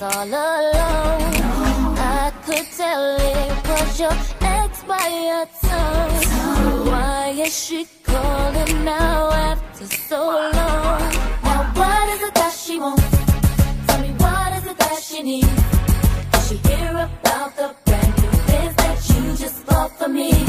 lost all alone, I could tell it was your ex by your tongue. Why is she calling now after so long? Now what is it that she wants? Tell me what is it that she needs? Did she hear about the brand new things that you just bought for me?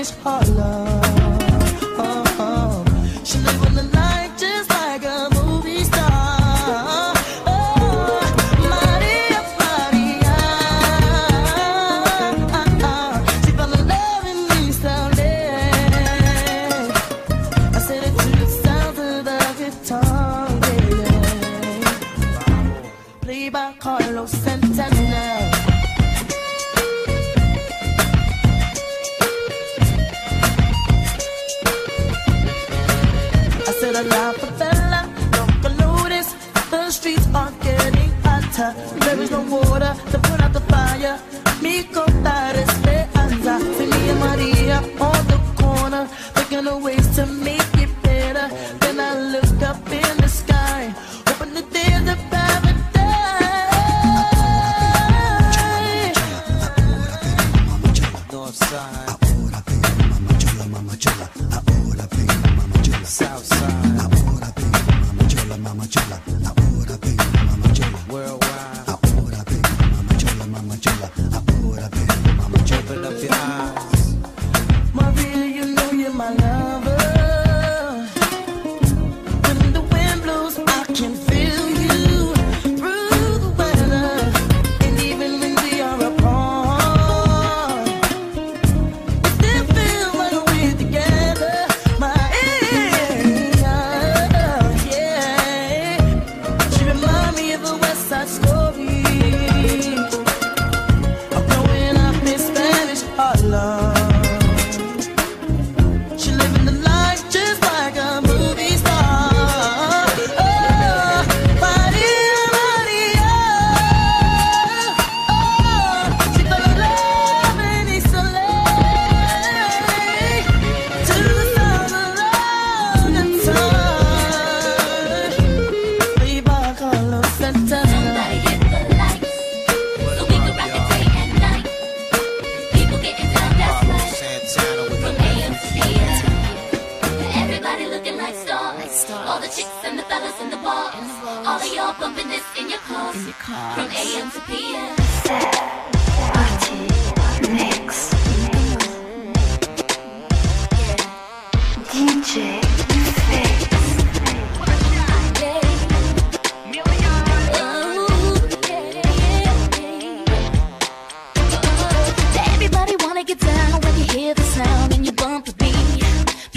this hot love.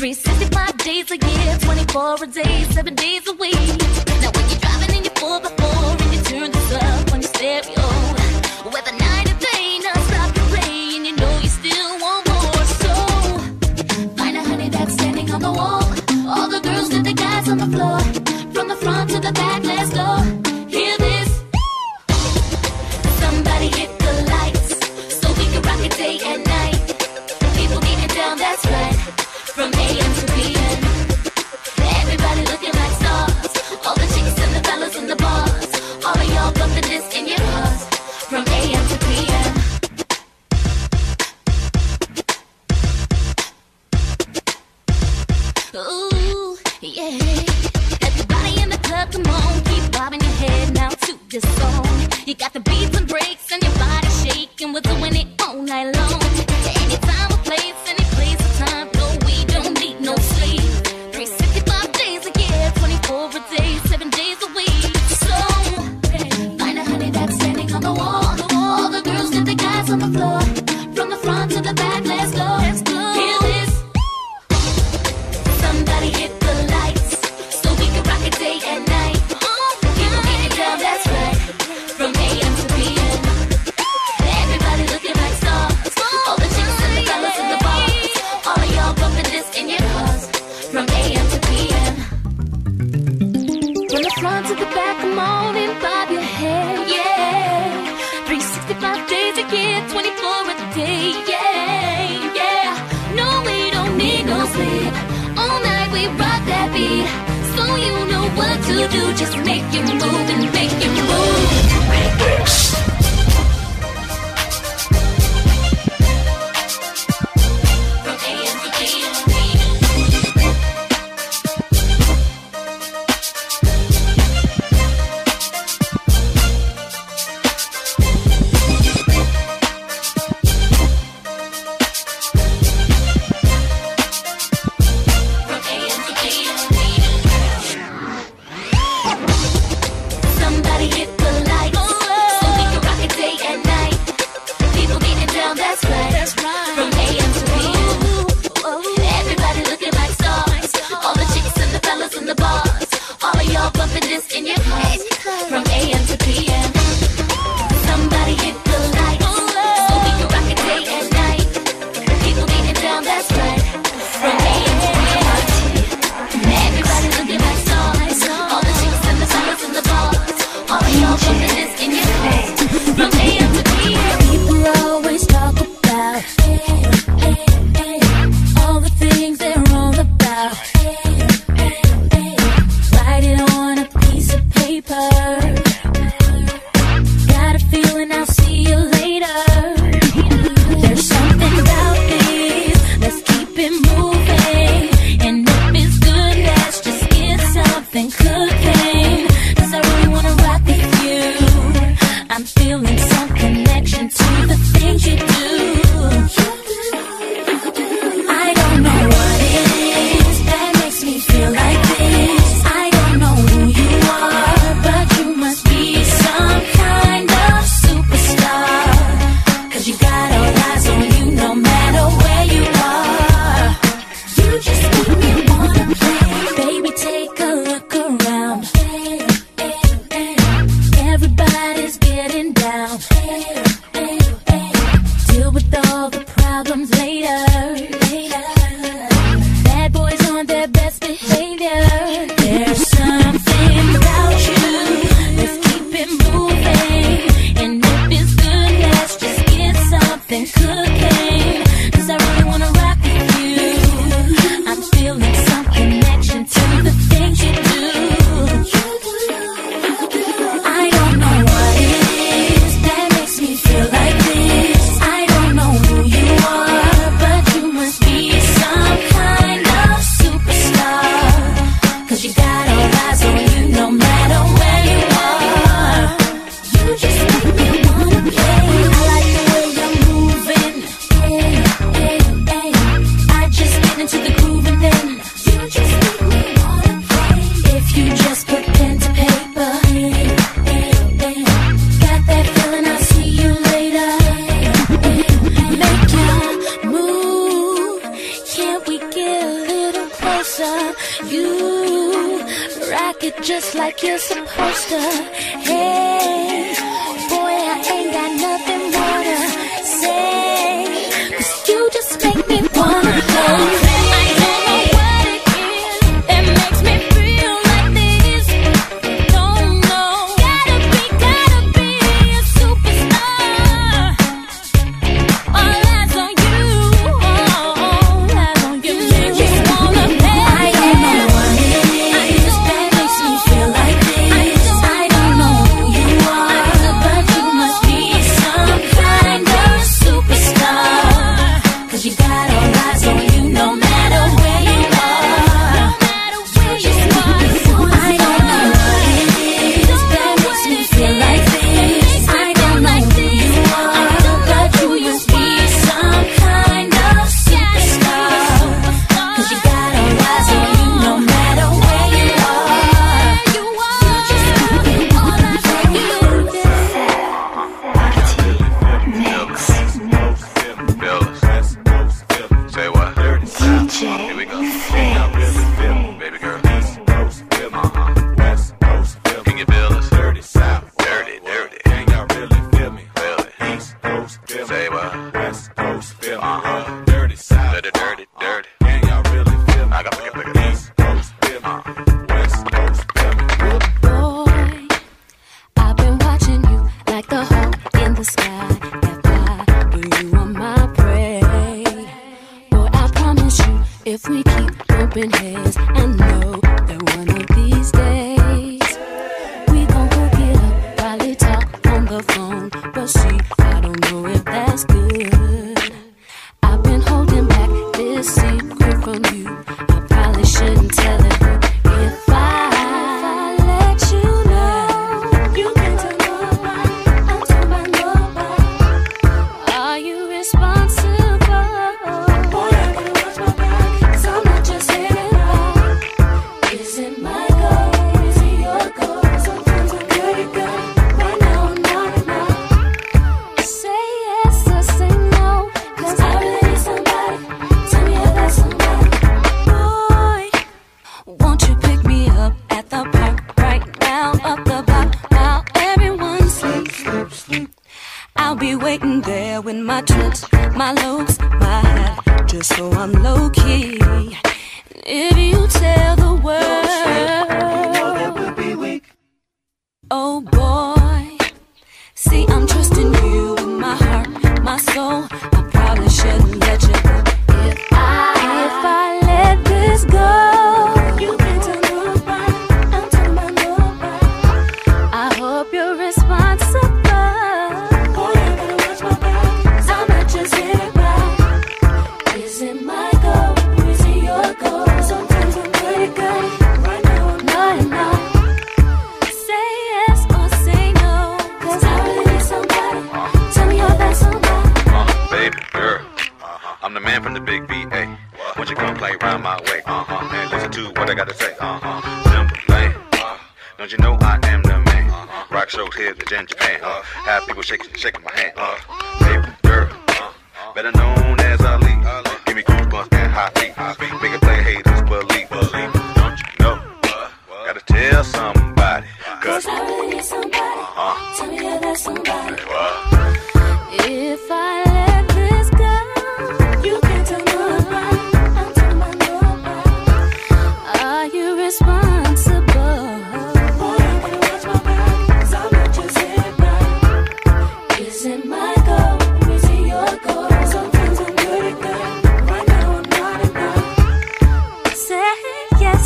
365 days a year, 24 a day, 7 days a week. Now when you're driving in your 4 before and you turn this up on your stereo, whether night or day, not stop your play, and you know you still want more. So, find a honey that's standing on the wall. All the girls and the guys on the floor, from the front to the back, let's go. doing it all night long. is in Japan. Uh, have people shaking shaking my hand. Uh,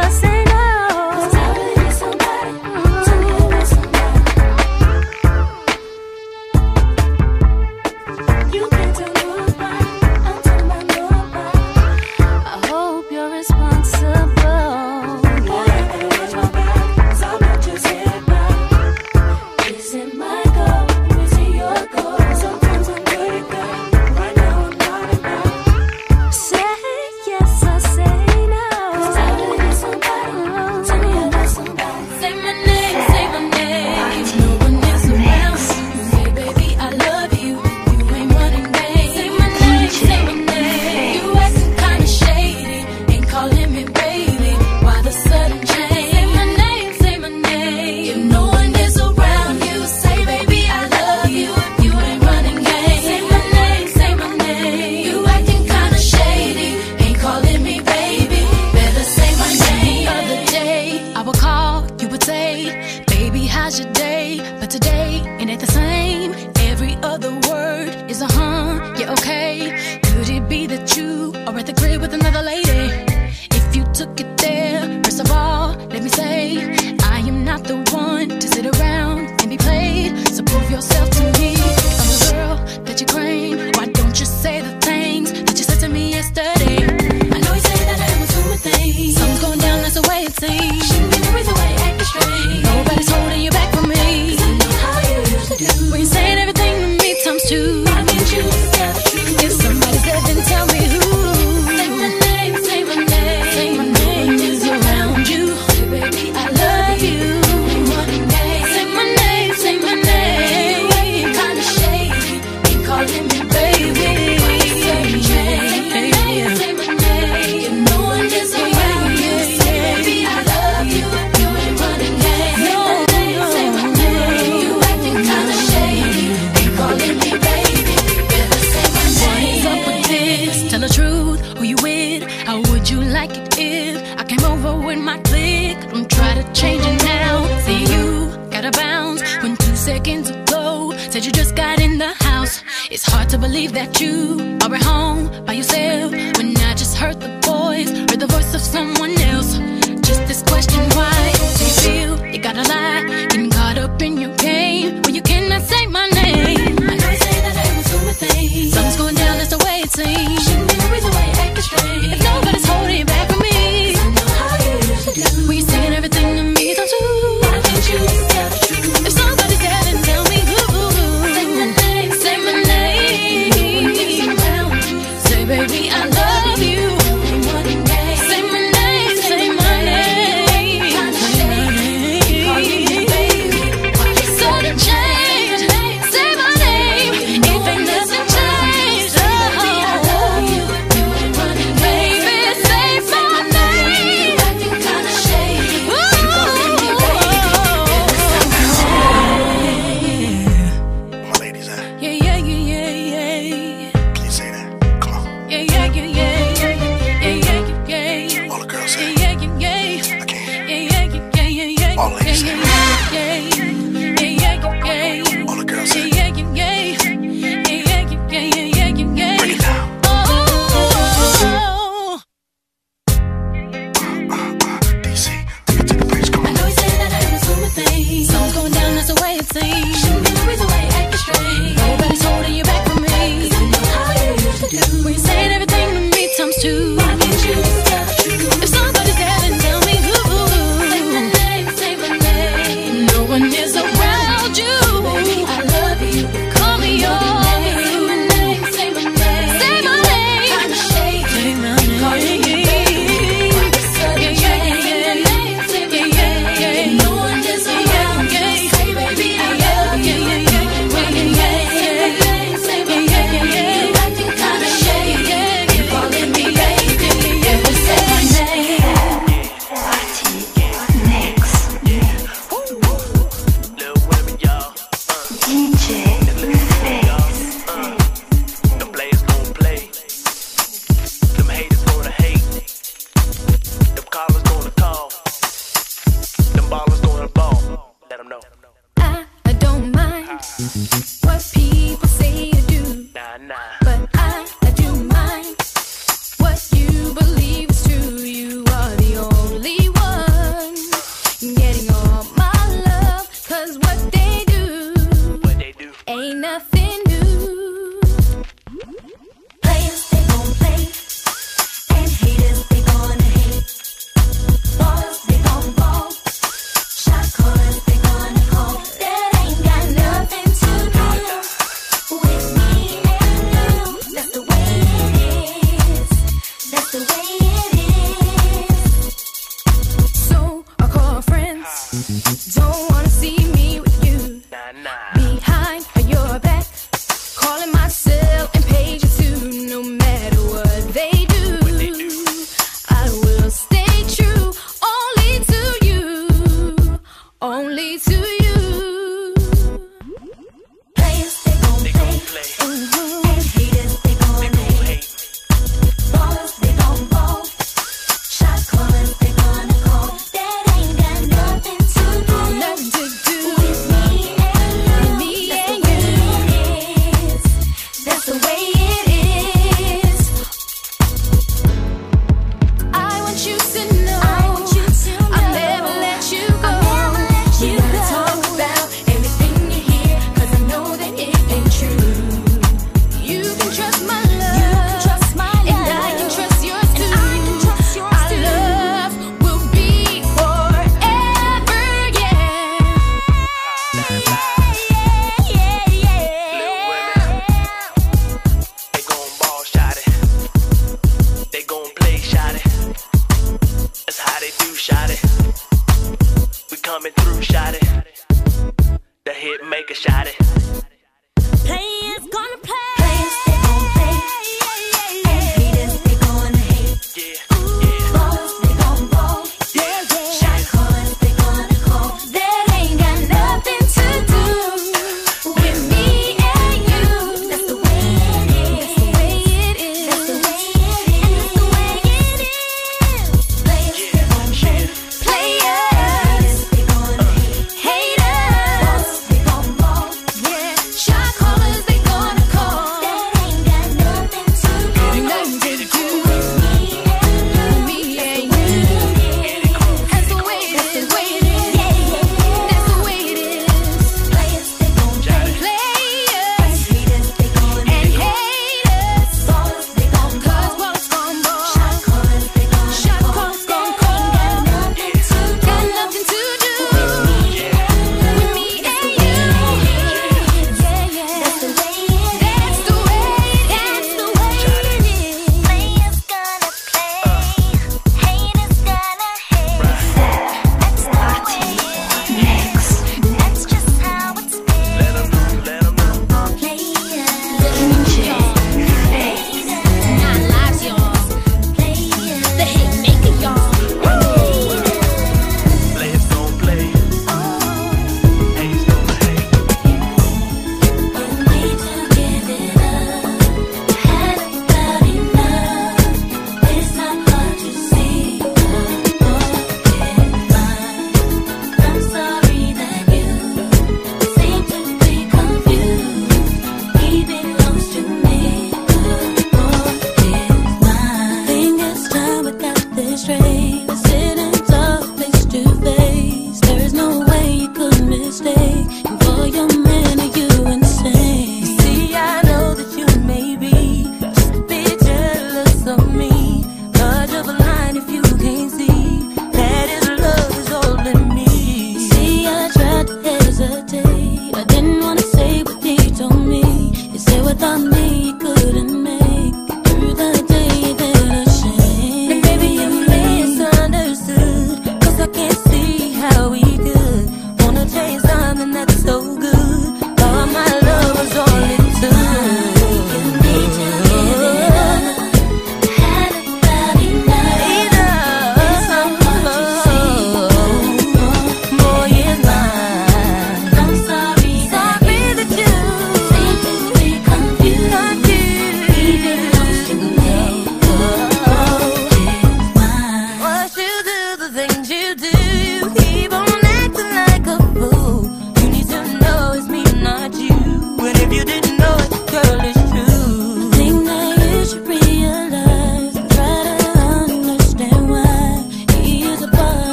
cosas